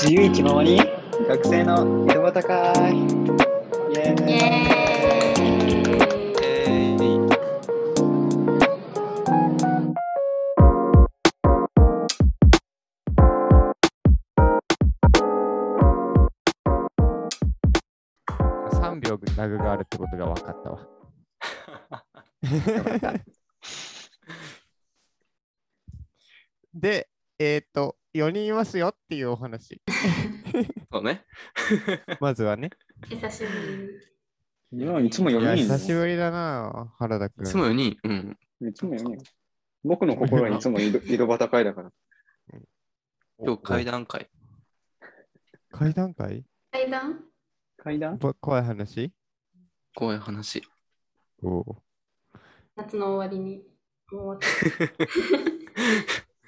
自由気ままに。学生の井戸端会。イエーイ。イエーイえー、3秒ラグがあるってことが分かったわ。で、えっ、と、4人いますよっていうお話。そうね。まずはね。久しぶり。いやいつも4いや、人久しぶりだな、原田君。いつも4人。うん。いつも4人僕の心はいつも井戸井戸端会だから。今日階段会。階段階階段階段ぼ怖い話？こういう話。おう夏の終わりに。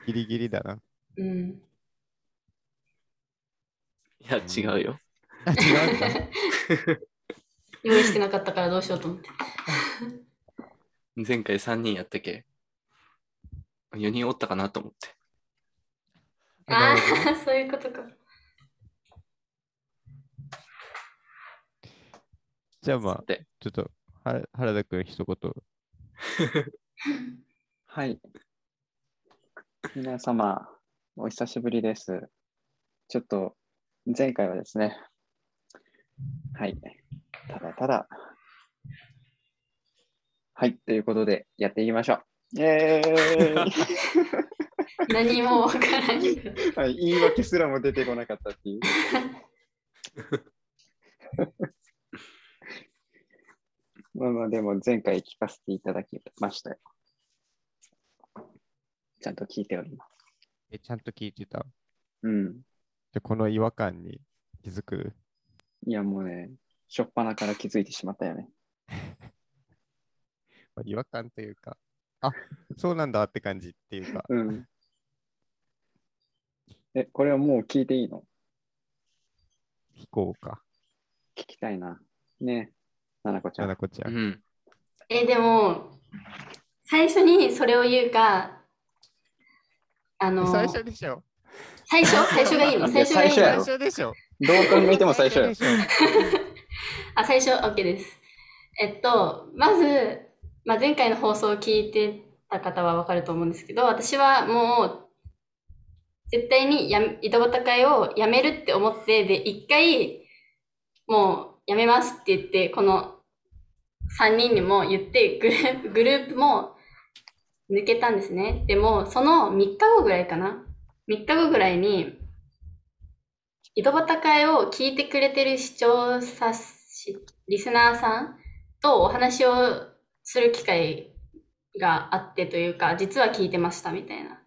ギリギリだな。うん。いや、違うよ。あ、違うんだ。用意してなかったからどうしようと思って。前回3人やったけ。4人おったかなと思って。ああ、そういうことか。じゃあまあ、で、ちょっと、は原田君一言。はい。皆様、お久しぶりです。ちょっと、前回はですね、はい。ただただ、はい。ということで、やっていきましょう。イェーイ何もわからない。はい、言い訳すらも出てこなかったっていう。まあまあでも前回聞かせていただきましたよ。ちゃんと聞いております。え、ちゃんと聞いてた？うん。じゃあこの違和感に気づく？いやもうね、しょっぱなから気づいてしまったよね。まあ違和感というか、あ、そうなんだって感じっていうか、うん。え、これはもう聞いていいの？飛行か。聞きたいな。ねななこちゃん。ななこちゃ。うんん。え、でも、最初にそれを言うか、あの、最初でしょ。最初？最初がいいの？最初がいい最最初でしょ。どう考えても最初よ。でしょあ、最初、OK です。えっと、まず、まあ、前回の放送を聞いてた方はわかると思うんですけど、私はもう、絶対にや井戸端会をやめるって思って、で、一回、もうやめますって言って、この3人にも言って、グループ、グループも抜けたんですね。でも、その3日後ぐらいかな。3日後ぐらいに、井戸端会を聞いてくれてる視聴者し、リスナーさんとお話をする機会があってというか、実は聞いてましたみたいな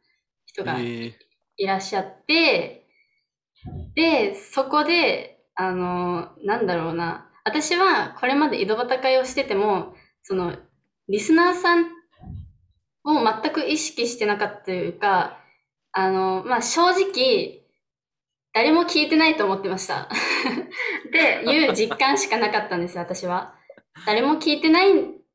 人がえ。ー、いらっしゃって、で、そこで、あの、なんだろうな、私はこれまで井戸端会をしてても、その、リスナーさんを全く意識してなかったというか、あの、まあ、正直、誰も聞いてないと思ってました。っていう実感しかなかったんですよ、私は。誰も聞いてない、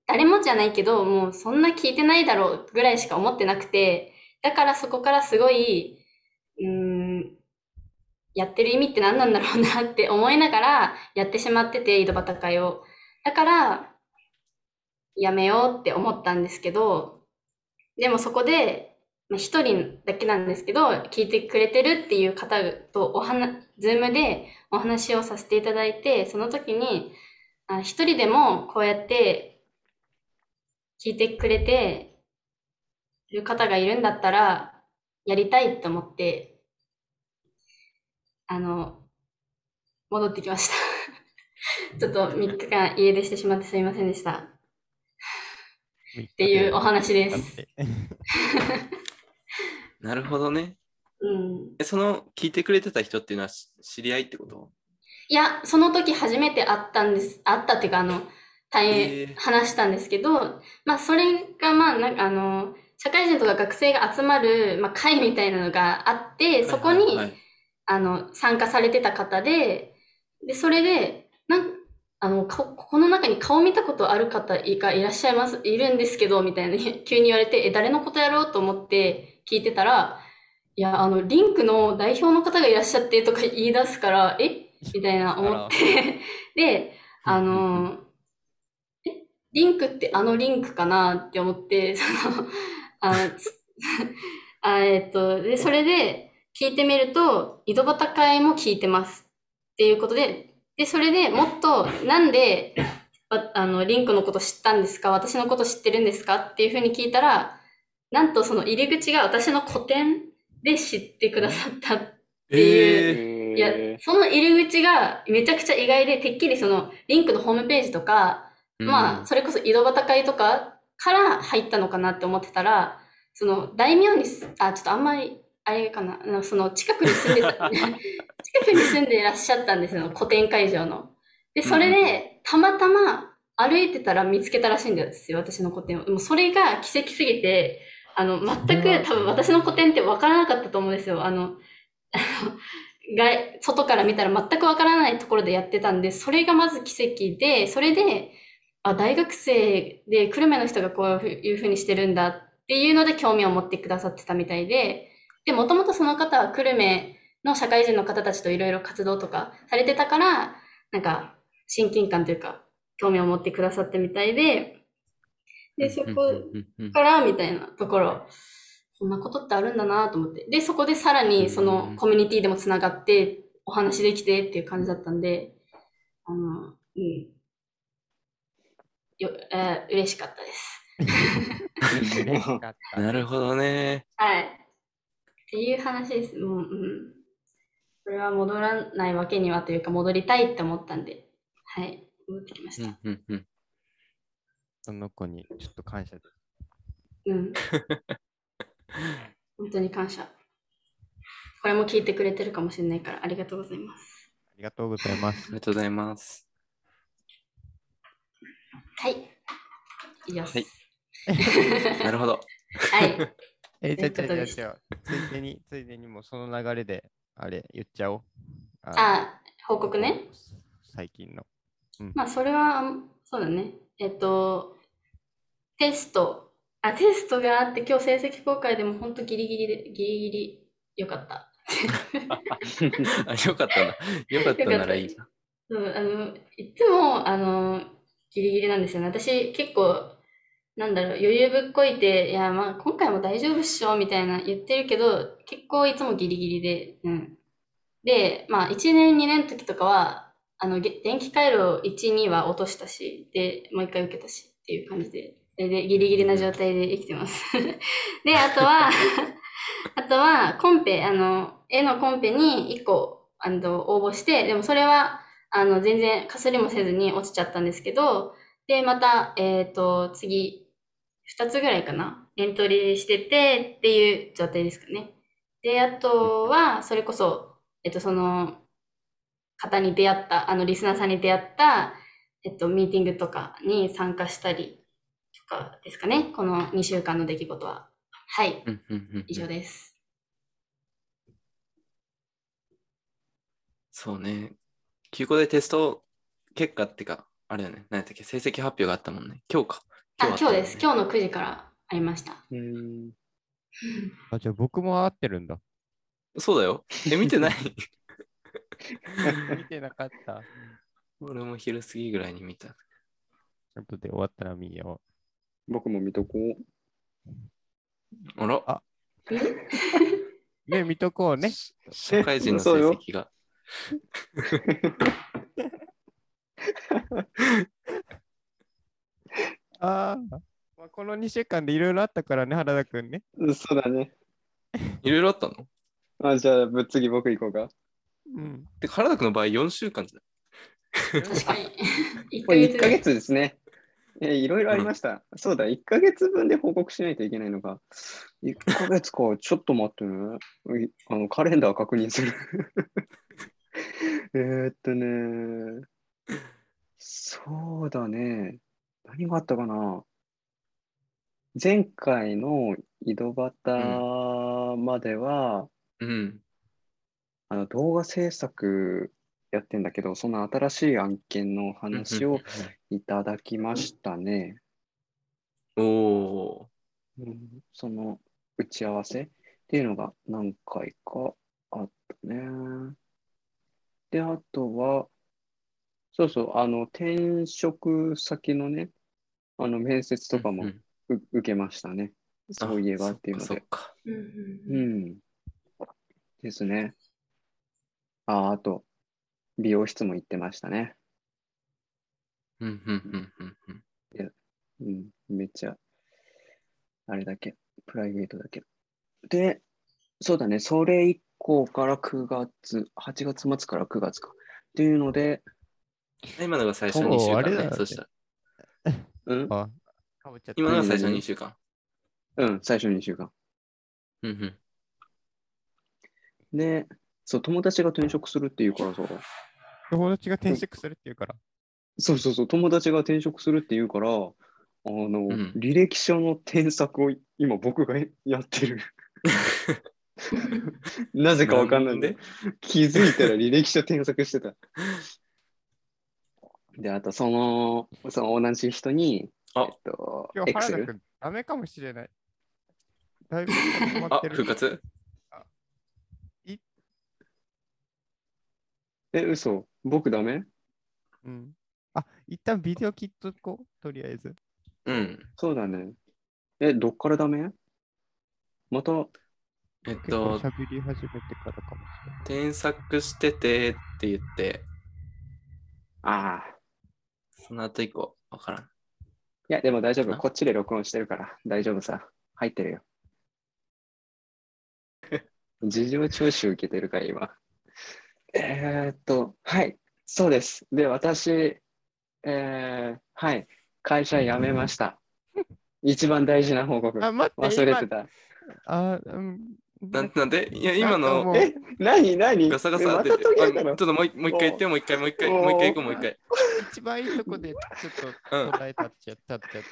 誰もじゃないけど、もうそんな聞いてないだろうぐらいしか思ってなくて、だからそこからすごい、うーん、やってる意味って何なんだろうなって思いながらやってしまってて、井戸端会を。だから、やめようって思ったんですけど、でもそこで、まあ一人だけなんですけど、聞いてくれてるっていう方とお話、ズームでお話をさせていただいて、その時に、あ一人でもこうやって聞いてくれてる方がいるんだったら、やりたいと思って、あの、戻ってきました。ちょっと3日間家出してしまってすみませんでした。っていうお話です。なるほどね。うん。え、その聞いてくれてた人っていうのはし知り合いってこと？いや、その時初めて会ったんです。会ったっていうか、あの、大え変ー話したんですけど、まあ、それが、まあ、なんかあの、社会人とか学生が集まる、まあ、会みたいなのがあって、そこに、はいはいはいあの、参加されてた方で、で、それで、なんあの、ここの中に顔見たことある方いがいらっしゃいます、いるんですけど、みたいな、急に言われて、え、誰のことやろうと思って聞いてたら、いや、あの、リンクの代表の方がいらっしゃってとか言い出すから、え？みたいな思って。で、あの、え、リンクってあのリンクかなって思って、その、あ、つあえっと、で、それで聞いてみると、井戸端会も聞いてますっていうことで、で、それでもっと、なんで、ああの、リンクのこと知ったんですか？私のこと知ってるんですか？っていうふうに聞いたら、なんとその入り口が私の個展で知ってくださったっていうえいや、その入り口がめちゃくちゃ意外で、てっきりそのリンクのホームページとか、ー、まあ、それこそ井戸端会とかから入ったのかなって思ってたら、その大名にす、あ、ちょっとあんまり、あれかな、あのその近くに住んでた、近くに住んでいらっしゃったんですよ、個展会場の。で、それで、たまたま歩いてたら見つけたらしいんですよ、私の個展を。もうそれが奇跡すぎて、あの、全く多分私の個展って分からなかったと思うんですよ。あの、外外から見たら全くわからないところでやってたんで、それがまず奇跡で、それで、あ、大学生で久留米の人がこういうふうにしてるんだっていうので興味を持ってくださってたみたいで、で、もともとその方は久留米の社会人の方たちといろいろ活動とかされてたから、なんか親近感というか興味を持ってくださってみたいで、で、そこからみたいなところ、そんなことってあるんだなと思って。で、そこでさらにそのコミュニティでもつながって、お話できてっていう感じだったんで、あの、うん。よ、えー嬉しかったです。嬉しかった。なるほどね。はい。っていう話です。もう、うん。これは戻らないわけにはというか、戻りたいって思ったんで、はい。戻ってきましうた。んうんうん。その子にちょっと感謝です。うん。本当に感謝。これも聞いてくれてるかもしれないから、ありがとうございます。ありがとうございますあ。りがとうございます。はい。以上です。なるほど。はい。え、じゃあということでしじゃあじゃあついでに、ついでにもうその流れで、あれ、言っちゃおう。ああ、報告ね。。最近の。まあ、それは、うんそうだね。えっと、テスト。あ、テストがあって、今日成績公開でも本当ギリギリで、ギリギリよかった。あ、よかったな。よかったならいいな。うん、あの、いつも、あの、ギリギリなんですよね。私、結構、なんだろう、余裕ぶっこいて、いや、まあ、今回も大丈夫っしょ、みたいな言ってるけど、結構いつもギリギリで、うん。で、まあ、1年、2年の時とかは、あの、げ電気回路1、2は落としたし、で、もう一回受けたしっていう感じで、で、でギリギリな状態で生きてます。で、あとは、あとは、コンペ、あの、絵のコンペに1個、あの、応募して、でもそれは、あの、全然かすりもせずに落ちちゃったんですけど、で、また、えっ、と、次、2つぐらいかな、エントリーしててっていう状態ですかね。で、あとは、それこそ、えっと、その方に出会った、あの、リスナーさんに出会った、えっと、ミーティングとかに参加したりとかですかね。この2週間の出来事は。はい、以上です。そうね。休校でテスト結果ってか、あれだね。何やったっけ？成績発表があったもんね。今日か。あ、あったよね今日です。今日の9時からありました。うんあ、じゃあ僕も合ってるんだ。そうだよ。え、見てない？見てなかった。俺も昼過ぎぐらいに見た。後で終わったら見よ僕も見とこう。あら、あう。ね、見とこうね。社会人の成績が。ああ。まあ、この2週間でいろいろあったからね、原田くんね。うんそうだね。いろいろあったの？あ、じゃあ、ぶっ次僕行こうか。うん。で、原田君の場合4週間じゃ確かに。1 これ1ヶ月ヶ月ですね。えーいろいろありました。そうだ、1ヶ月分で報告しないといけないのか。1ヶ月か、ちょっと待ってね。いあのカレンダー確認する。えーっとね。そうだね。何があったかな。前回の井戸端までは、うん。あの動画制作やってんだけど、その新しい案件の話をいただきましたね。おおうんその打ち合わせっていうのが何回かあったね。で、あとは、そうそう、あの、転職先のね、あの、面接とかもうんうんう受けましたね。そういえばっていうのでそっ。かうん。ですね。あ、あと、美容室も行ってましたね。うんうんうんうんめっちゃ、あれだけ、プライベートだけど。で、そうだね、それ以降から9月、8月末から9月か。っていうので、今のが最初ほ2週間ぼあれだよ。ねそしたら。うん、あ、かぶっちゃった。今のが最初うん2週間。うん、最初2週間。うんうん。で、そう、友達が転職するっていうからさ、友達が転職するっていうから。そうそうそう、友達が転職するっていうから、あの、ん履歴書の添削を今僕がやってる。なぜかわかんないなんで気づいたら履歴書添削してた。で、あとその、その同じ人に、あえっと今、日原田君、ダメかもしれない。だいぶ止まあっ、てる。復活？え、嘘僕ダメ？うん。あ、一旦ビデオ切っとこう、とりあえず。うん。そうだね。え、どっからダメ？また、えっと、喋り始めてからかもしれない。添削しててって言って、ああ。その後以降、わからん。いや、でも大丈夫。あこっちで録音してるから大丈夫さ。入ってるよ。事情聴取受けてるから今。えー、っと、はい。そうです。で、私、えー、はい。会社辞めました。一番大事な報告。あ、待って、忘れてた。今あ、うん。なんなんで？いや、今のえ、何何？ガサガサってて、た途切れたの？あちょっともう一もう一回言って、もう一回、もう一回、もう一回行こう、もう一回。一番いいとこでちょっとうん捉えたっちゃったっちゃっ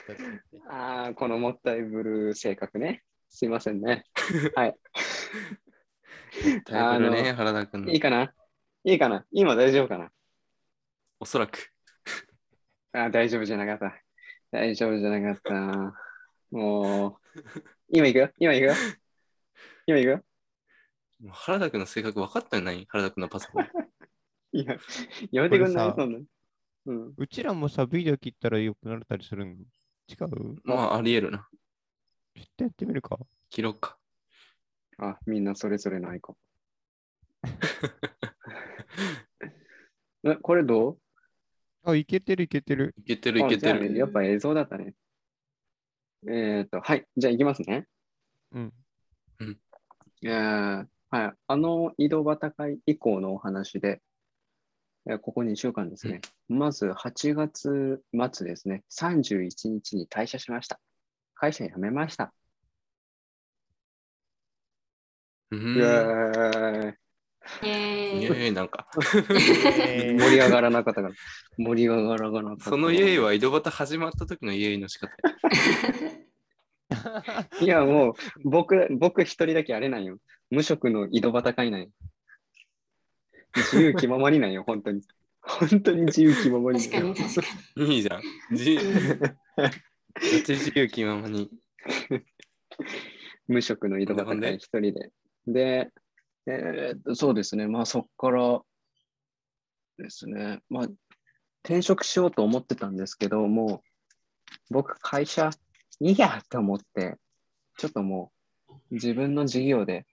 た。ああ、このもったいぶる性格ね。すいませんね。はい。原田君のいい。かな？いいかな？今大丈夫かな？おそらく。あ、大丈夫じゃなかった。大丈夫じゃなかった。もう、今行く？よ今行く？よ今行く？よもう原田君の性格分かったんない？原田君のパソコン。いや、やめてくんない？そんな。うん。うちらもさ、ビデオ切ったら良くなったりするの違う？まあ、あり得るな。ちょっとやってみるか？切ろうか。あ、みんなそれぞれのアイコン。え、これどう？あ、いけてるいけてる。いけてるいあじゃあけてる。やっぱ映像だったね。えっと、はい。じゃあ行きますね。うん。えーはい。あの井戸端会以降のお話で、えーここ2週間ですね。まず8月末ですね。31日に退社しました。会社辞めました。うイエん。ーイイエーイいやいや、なんか。盛り上がらなかったから。盛り上がらなかった。そのイエイは井戸端始まった時のイエイの仕方。いや、もう、僕、僕一人だけあれなんよ。無職の井戸端会なんよ。自由気ままになんよ、本当に。本当に自由気ままに。確かに確かに。いいじゃん。自由。自由気ままに。無職の井戸端会一人で。で、えーそうですね。まあそっからですね。まあ転職しようと思ってたんですけど、もう僕会社いいやと思って、ちょっともう自分の事業で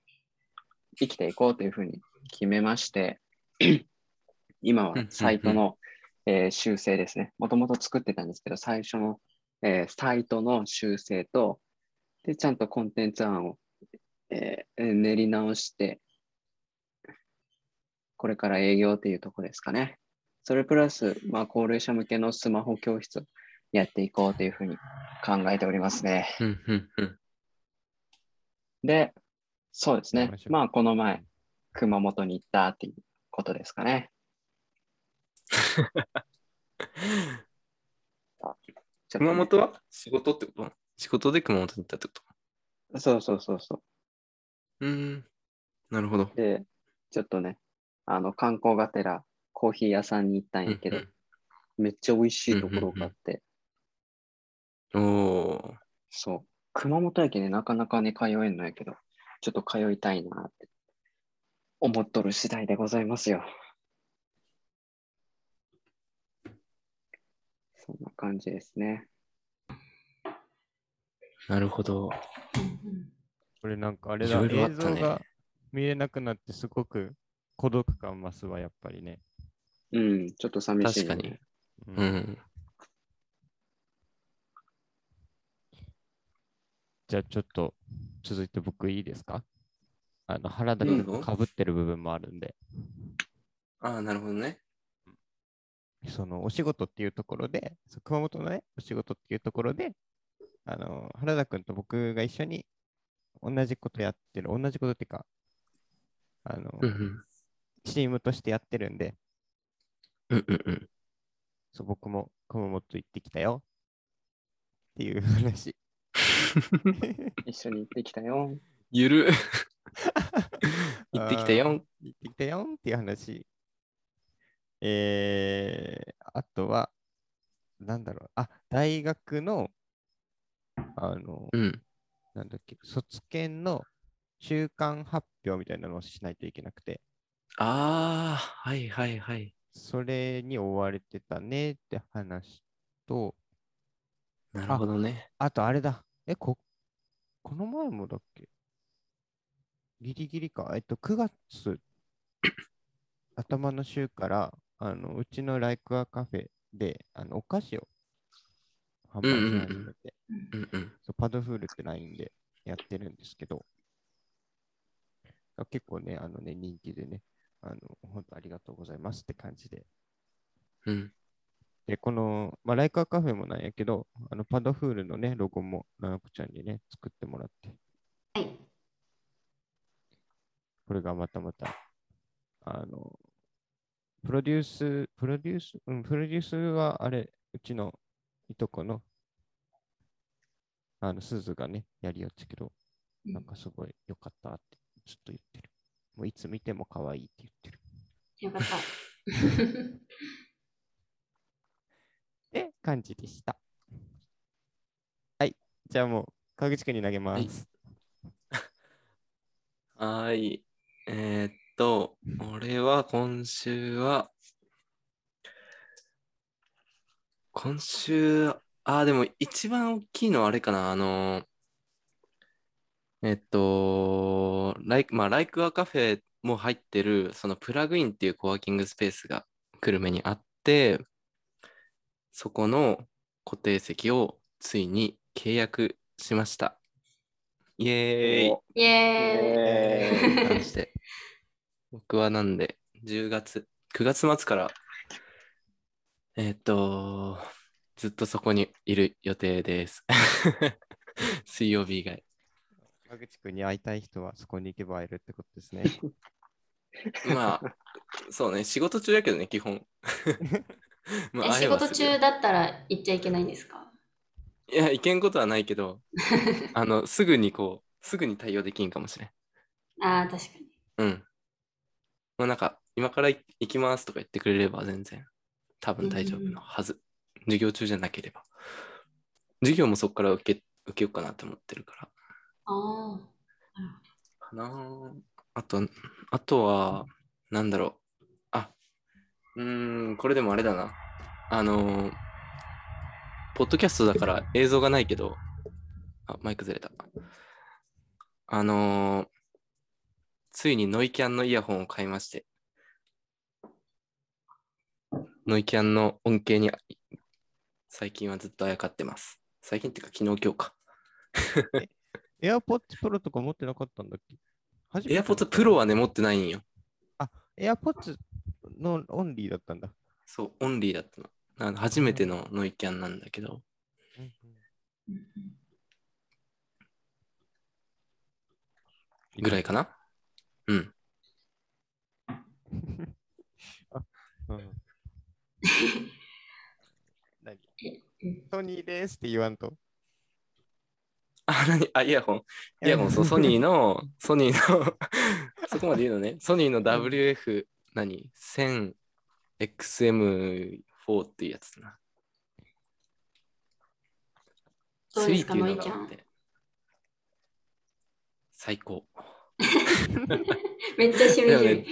生きていこうというふうに決めまして、今はサイトの、えー修正ですね。もともと作ってたんですけど、最初の、えーサイトの修正と、で、ちゃんとコンテンツ案を、えー練り直して、これから営業っていうとこですかね。それプラス、まあ、高齢者向けのスマホ教室をやっていこうというふうに考えておりますね。で、そうですねまあ、この前、熊本に行ったっていうことですか ね。熊本は仕事ってこと？仕事で熊本に行ったってこと？そうそうそうそうーん。なるほど。う。で、ちょっとね、あの、観光がてらコーヒー屋さんに行ったんやけど、うんめっちゃ美味しいところがあって、うんおー。そう。熊本駅ね、なかなかね、通えんのやけど、ちょっと通いたいなって思っとる次第でございますよ。そんな感じですね。なるほど。これなんかあれだ、映像が見れなくなってすごく孤独感増すわ、やっぱりね。うん、ちょっと寂しい、確かに。うんうん。じゃあちょっと続いて僕いいですか？あの原田君かぶってる部分もあるんで、ああ、なるほどね。そのお仕事っていうところで、熊本のね、お仕事っていうところで、あの原田君と僕が一緒に同じことやってる、同じことっていうか、あの、うんうん。チームとしてやってるんで、うんうんうん。そう僕も熊本行ってきたよっていう話。一緒に行ってきたよ。ゆる。行ってきたよ。行ってきたよっていう話。えー、あとは、なんだろう、あ、大学の、あの、うん。なんだっけ、卒検の中間発表みたいなのをしないといけなくて、ああ、はいはいはい。それに追われてたねって話と、なるほどね。あとあれだ、え、こ、この前もだっけ？ギリギリか、えっと、9月頭の週から、あの、うちのライクアカフェで、あの、お菓子を販売し始めて、うんうん。パドフールって LINE でやってるんですけど、あ結構ね、あのね、人気でね、あの、本当ありがとうございますって感じで。うん。で、この、まあ、ライカーカフェもなんやけど、あの、パドフールのね、ロゴも、ななこちゃんにね、作ってもらって、はい。これがまたまた、あの、プロデュース、プロデュース、うん、プロデュースはあれ、うちのいとこの、あの、すずがね、やりよっちゃけど、うんなんかすごい良かったってずっと言ってる。もういつ見ても可愛いって言ってる。よかった。って感じでした。はい。じゃあもう、川口くんに投げます。はーい。えーっと、俺は今週は、今週、あー、でも一番大きいのはあれかな、あの、えっと、ライク、まあ、ライクアカフェも入ってる、そのプラグインっていうコワーキングスペースが久留米にあって、そこの固定席をついに契約しました。イエーイおイエーイ。感じで。僕はなんで、10月、9月末から、えーっと、ずっとそこにいる予定です。水曜日以外。川口くんに会いたい人はそこに行けば会えるってことですね。まあ、そうね、仕事中だけどね、基本。まえ仕事中だったら行っちゃいけないんですか？いや、行けんことはないけど、あの、すぐにこう、すぐに対応できんかもしれん。ああ、確かに。うん。まあなんか、今から行行きますとか言ってくれれば全然、多分大丈夫のはず。授業中じゃなければ。授業もそこから受け、受けようかなって思ってるから。あかなあと、あとは、なんだろう。あ、うん、これでもあれだな。あの、ポッドキャストだから映像がないけど、あ、マイクずれた。あの、ついにノイキャンのイヤホンを買いまして、ノイキャンの恩恵に最近はずっとあやかってます。最近っていうか昨日今日か。AirPods Pro とか持ってなかったんだっけ？初めて AirPods Pro はね、持ってないんよ。AirPods のオンリーだったんだ。そう、オンリーだったの。あの初めてのノイキャンなんだけど、うんうんぐらいかな？うん。うん何？うん ソニーですって言わんと。あ、イヤホン。イヤホン、そう、ソニーの、ソニーの、そこまで言うのね。ソニーの WF、何 ?1000XM4 っていうやつだな。どうですか3っていうのがあって。最高。めっちゃしみじみ。でもね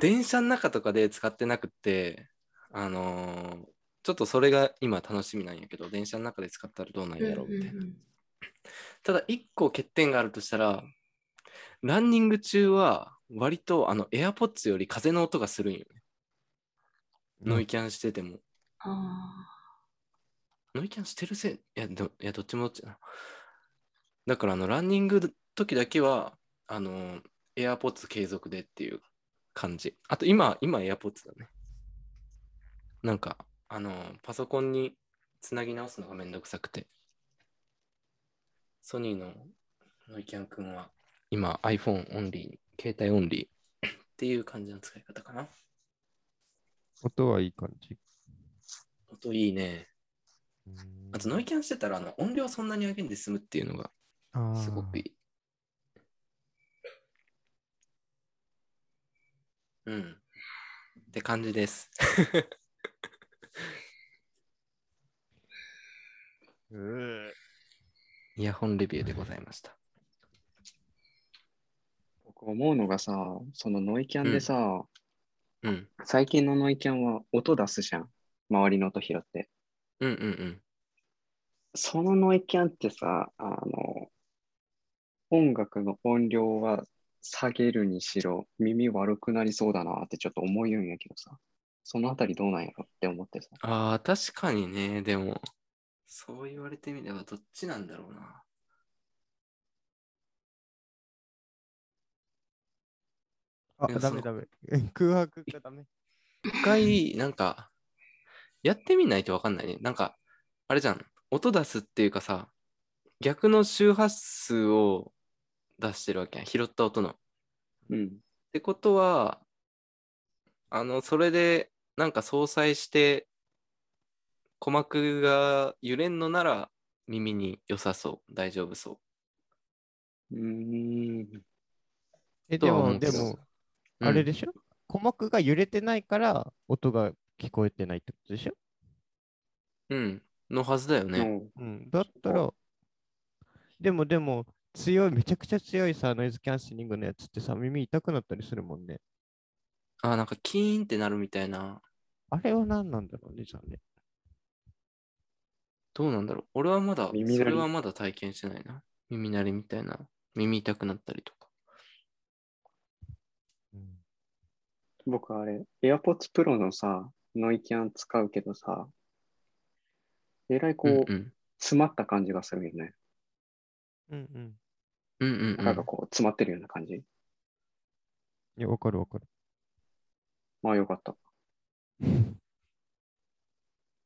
電車の中とかで使ってなくって、あのーちょっとそれが今楽しみなんやけど、電車の中で使ったらどうなんやろうみたいな。ただ、一個欠点があるとしたら、ランニング中は割とあの AirPods より風の音がするんよね。ノイキャンしてても。あノイキャンしてるせい、いや、どいやどっちもどっちだな。だから、あの、ランニング時だけは、あの、AirPods 継続でっていう感じ。あと、今、今 AirPods だね。なんか、あの、パソコンにつなぎ直すのがめんどくさくて。ソニーのノイキャン君は、今 iPhone オンリー、携帯オンリーっていう感じの使い方かな。音はいい感じ。音いいね。うんあと、ノイキャンしてたら、あの、音量そんなに上げんで済むっていうのがすごくいい。うん。って感じです。うーイヤホンレビューでございました。僕思うのがさ、そのノイキャンでさ、うん。最近のノイキャンは音出すじゃん。周りの音拾って。うんうんうん。そのノイキャンってさ、あの、音楽の音量は下げるにしろ、耳悪くなりそうだなってちょっと思うんやけどさ、そのあたりどうなんやろって思ってさ。ああ、確かにね。でも、そう言われてみればどっちなんだろうな。あダメダメ。空白がダメ。一回、なんか、やってみないとわかんないね。なんか、あれじゃん。音出すっていうかさ、逆の周波数を出してるわけやん。拾った音の。っうん。てことは、あの、それで、なんか相殺して、鼓膜が揺れんのなら耳に良さそう。大丈夫そうーん。え、とでも、でも、う。あれでしょ？鼓膜が揺れてないから音が聞こえてないってことでしょ？うん。のはずだよね。のうん。だったら、でもでも、強い、めちゃくちゃ強いさ、ノイズキャンセリングのやつってさ、耳痛くなったりするもんね。あ、なんかキーンってなるみたいな。あれは何なんだろうね、じゃあね。どうなんだろう。俺はまだ、耳鳴りそれはまだ体験してないな。耳鳴りみたいな。耳痛くなったりとか。うん僕あれ、AirPods Pro のさ、ノイキャン使うけどさ、えらいこう、うんうん。詰まった感じがするよね。うんうん。うんうん、うん。なんかこう、詰まってるような感じ。いや、わかるわかる。まあよかった。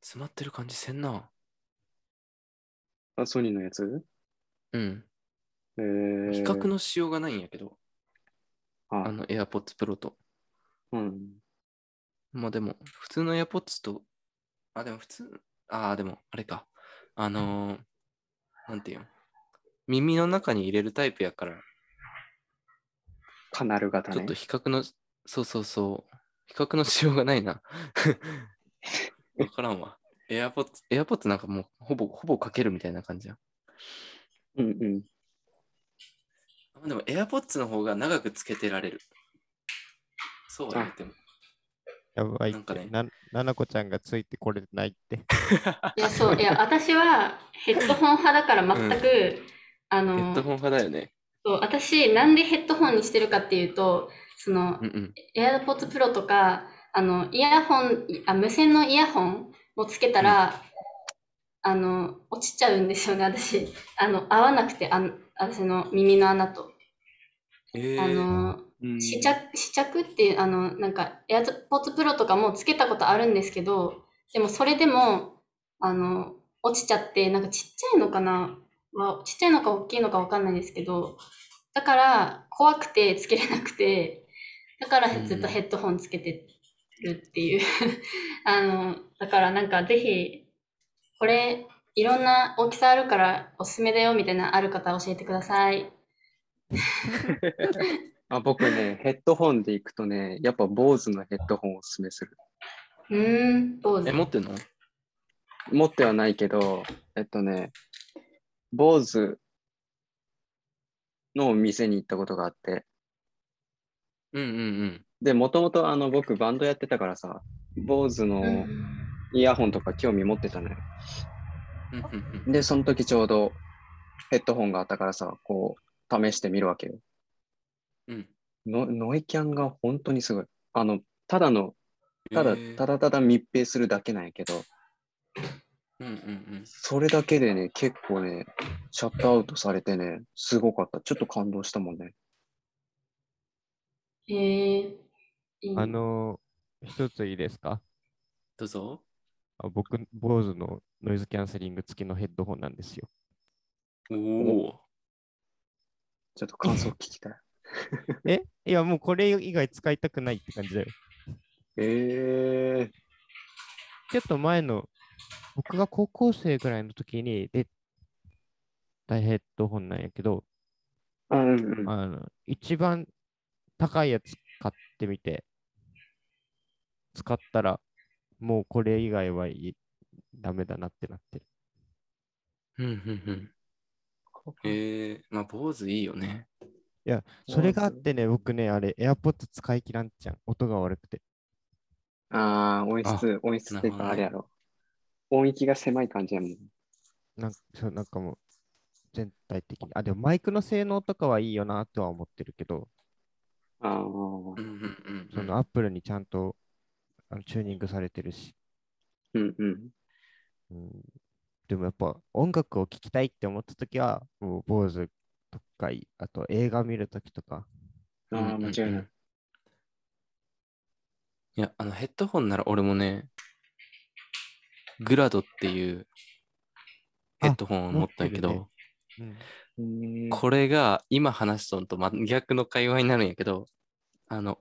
詰まってる感じせんな。あ、ソニーのやつ？うん。えー、比較のしようがないんやけど、ああの AirPods Pro と。うん。まあでも、普通の AirPods と、あ、でも普通、ああ、でも、あれか。あのーなんていうの？耳の中に入れるタイプやから、カナル型ねちょっと。比較の、そうそうそう、比較のしようがないな。わからんわ。AirPods、AirPods なんかもうほぼ、ほぼかけるみたいな感じやん。うんうん。あでも AirPods の方が長くつけてられる。そうは言っても。やばいって。なんかねな、ななこちゃんがついてこれてないって。いや、そう、いや、私はヘッドホン派だから全く、あヘのッドホン派だよね。そう私、なんでヘッドホンにしてるかっていうと、そのうん、うん。AirPods Pro とか、あの、イヤホン、あ、無線のイヤホンをつけたら、あの、落ちちゃうんですよね、私。あの、合わなくて、あん私の耳の穴と。えー、あの、うん試着、試着っていう、あの、なんか、AirPods Pro とかもつけたことあるんですけど、でもそれでも、あの、落ちちゃって、なんかちっちゃいのかな？まあ、ちっちゃいのか大きいのかわかんないんですけど、だから怖くてつけれなくて、だからずっとヘッドホンつけてるっていう。あの、だからなんかぜひ、これ、いろんな大きさあるからおすすめだよみたいなある方教えてください。あ僕ね、ヘッドホンで行くとね、やっぱ BOSE のヘッドホンをおすすめする。うーん、どうぞえ、。持ってんの？持ってはないけど、えっとね、BOSE の店に行ったことがあって、うんうんで、もともとあの僕バンドやってたからさ、 Bose のうんイヤホンとか興味持ってたのよ。うんうんうんで、その時ちょうどヘッドホンがあったからさ、こう試してみるわけよ。うんのノイキャンが本当にすごい。あの、ただの、ただただただ密閉するだけなんやけど、うんうんそれだけでね、結構ね、シャットアウトされてね、すごかった。ちょっと感動したもんね。へえいいあのー、一ついいですか？どうぞ。あ僕、坊主のノイズキャンセリング付きのヘッドホンなんですよ。おお。ちょっと感想聞きたい。え？いや、もうこれ以外使いたくないって感じだよ。えー、ちょっと前の、僕が高校生ぐらいの時に出たヘッドホンなんやけど、うんうん。あの、一番高いやつ買ってみて、使ったら、もうこれ以外はいいダメだなってなってる。うんうんうん。ええまあ、坊主いいよね。それがあってね、僕ね、あれ、AirPods 使い切らんちゃん。音が悪くて。ああ、音質、音質っていうかあれやろ。音域が狭い感じやもん。なんそうなんかもう、全体的に。あ、でもマイクの性能とかはいいよなとは思ってるけど、ああ、うんうんうんうん。その Apple にちゃんとあのチューニングされてるし、うんうん。うん、でもやっぱ音楽を聴きたいって思ったときは、もう坊主とかい、あと映画見るときとか、ああ、間違いない。いや、あのヘッドホンなら俺もね、グラドっていうヘッドホンを持ったんやけど、持ってうん。これが今話しとんと真逆の会話になるんやけど、あの、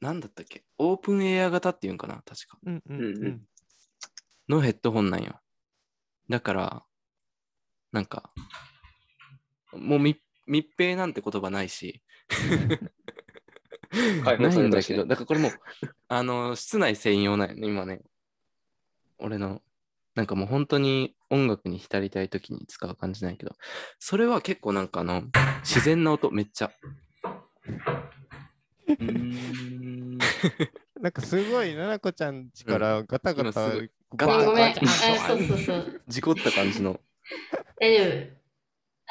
なんだったっけ？オープンエア型っていうんかな？確か。うんうんうんのヘッドホンなんよ。だから、なんか、もう密密閉なんて言葉ないし、ないんだけど、だからこれもう、あの、室内専用なんよね、今ね。俺の、なんかもう本当に音楽に浸りたい時に使う感じなんやけど、それは結構なんかあの、自然な音めっちゃ。うーん なんかすごい、ななこちゃんちからガタガタ、今すぐバーガタごめん。あ、ガタそうそうそう。事故った感じの。大丈夫。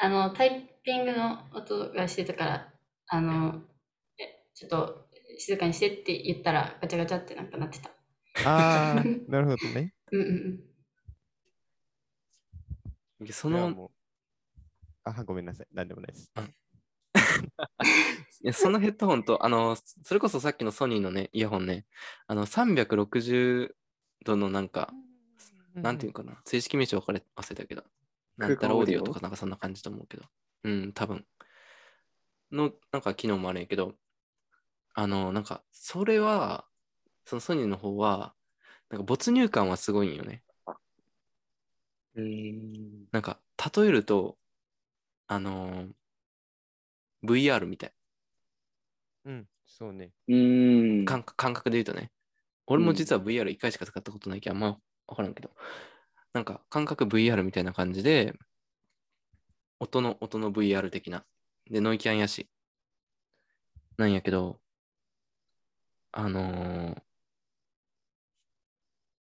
あの、タイピングの音がしてたから、あの、えちょっと静かにしてって言ったらガチャガチャってなんかなってた。ああ、なるほどね。うんうんその、あ、ごめんなさい。なんでもないです。いやそのヘッドホンと、あの、それこそさっきのソニーのね、イヤホンね、あの、360度のなんか、なんていうかな、正式名称分かれ忘れたけど、なんたらオーディオとかなんかそんな感じと思うけど、うん、多分。の、なんか機能もあるんやけど、あの、なんか、それは、そのソニーの方は、なんか没入感はすごいんよね。なんか、例えると、あのー VR みたい。うん、そうね。うーん。感感覚で言うとね。俺も実は VR1 回しか使ったことないけど、あんま分からんけど。なんか感覚 VR みたいな感じで、音の、音の VR 的な。で、ノイキャンやし。なんやけど、あのー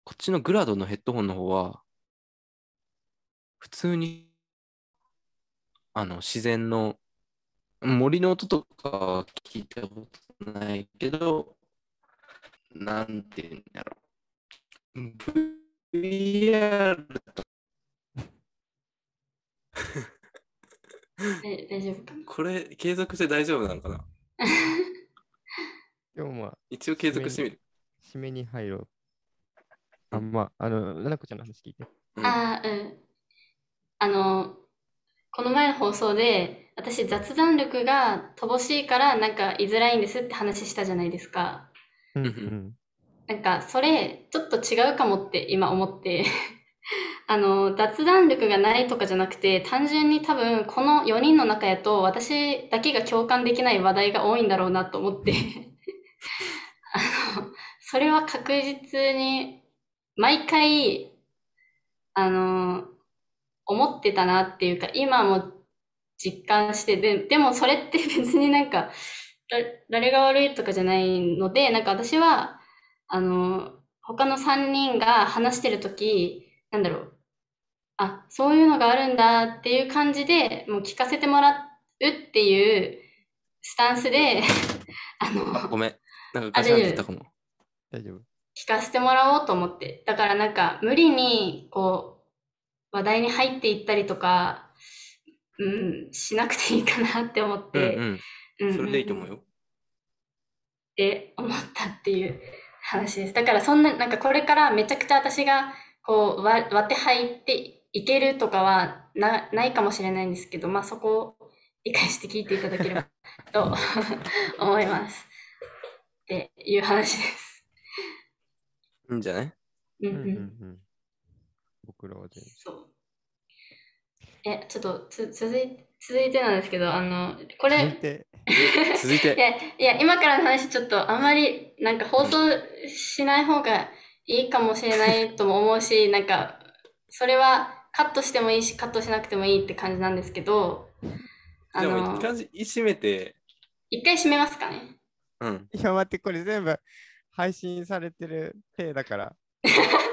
こっちのグラドのヘッドホンの方は、普通に、あの、自然の、森の音とかは聞いたことないけど、なんていうんだろう。VR と、え大丈夫かな？これ継続して大丈夫なのかな？でもまあ、一応継続してみる。締めに入ろう。あ、まあ、あの、ななこちゃんの話聞いて。うんあーうん。あの、この前の放送で、私雑談力が乏しいからなんか言いづらいんですって話したじゃないですか。うんううんん。なんかそれちょっと違うかもって今思って あの雑談力がないとかじゃなくて単純に多分この4人の中やと私だけが共感できない話題が多いんだろうなと思って あのそれは確実に毎回あの思ってたなっていうか今も実感して、で、でもそれって 別になんか、だ誰が悪いとかじゃないので、なんか私は、あの、他の3人が話してるとき、なんだろう、あ、そういうのがあるんだっていう感じで、もう聞かせてもらうっていうスタンスで、あの、あごめん。なんかガシャンってたかも。大丈夫。聞かせてもらおうと思って。だからなんか無理にこう話題に入っていったりとか、うん、しなくていいかなって思っうんて、うん。うんそれでいいと思うよ。って思ったっていう話です。だからそんな、なんかこれからめちゃくちゃ私がこう割割って入っていけるとかはなないかもしれないんですけど、まあそこを理解して聞いていただければと 思います。っていう話です。いいんじゃない？うんうんうんうんうん。僕らは全然。そう。え、ちょっとつ続い続いてなんですけど、あの、これ、続いて、続いて。いや、いや、今からの話ちょっとあんまりなんか放送しない方がいいかもしれないとも思うし、なんか、それはカットしてもいいし、カットしなくてもいいって感じなんですけど、あの一、回閉めて、一回閉めますかね。うん。いや、待って、これ全部配信されてる体だから。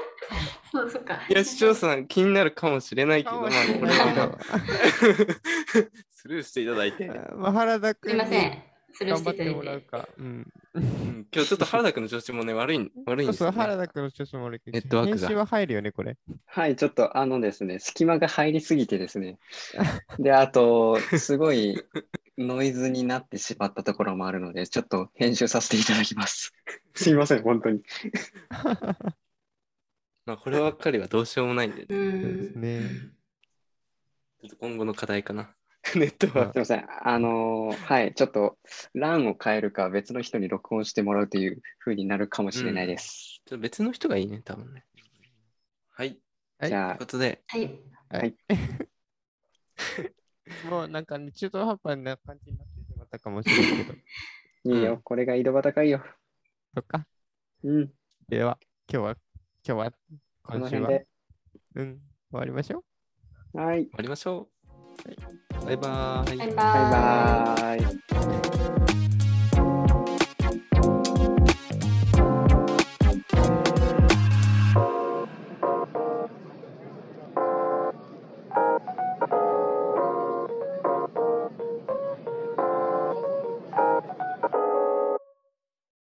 そう、か。いや、視聴者さん気になるかもしれないけど、まあ、これはスルーしていただいて。まあ、原田す君にいません。スルー頑していただいて張ってもらう。か。うん。うん今日ちょっと原田君の調子もね、悪い、悪いんそうそう、ですよ、ね。原田君の調子も悪いけど、ネットワークが編集は入るよね、これ。はい、ちょっとあのですね、隙間が入りすぎてですね。で、あと、すごいノイズになってしまったところもあるので、ちょっと編集させていただきます。すいません、本当に。まあ、こればっかりはどうしようもないんで、うん。ね。ょっと今後の課題かな。ネットワーすいません。あのーはい、ちょっと、欄を変えるか、別の人に録音してもらうという風になるかもしれないです。ク。ちょっと別の人がいいね、多分ね。はい。はいじゃあという、ことで、はい。はい。もうなんかね、中途半端な感じになってしまったかもしれないけど。ういいよ、これが井戸端会よ。そっか。うん、では、今日は、今日は、今週は。うん、終わりましょう。はい、終わりましょう。バイバーイ。バイババイーイ。バーイ。